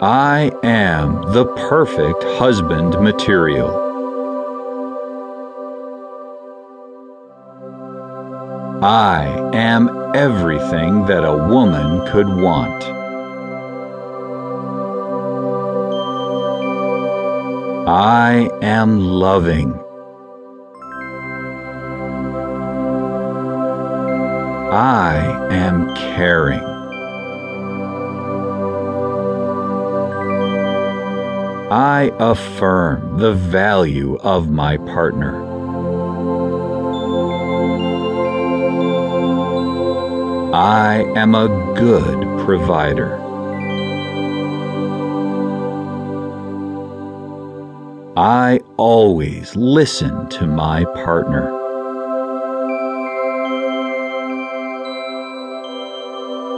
I am the perfect husband material. I am everything that a woman could want. I am loving. I am caring. I affirm the value of my partner. I am a good provider. I always listen to my partner.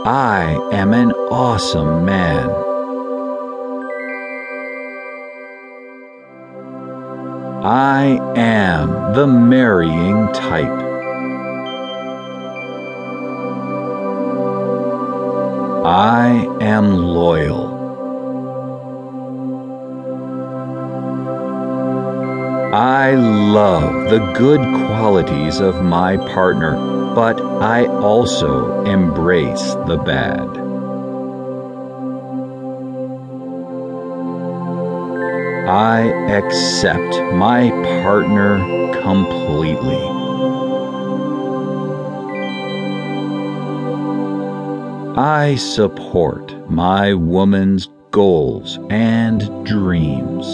I am an awesome man. I am the marrying type. I am loyal. I love the good qualities of my partner, but I also embrace the bad. I accept my partner completely. I support my woman's goals and dreams.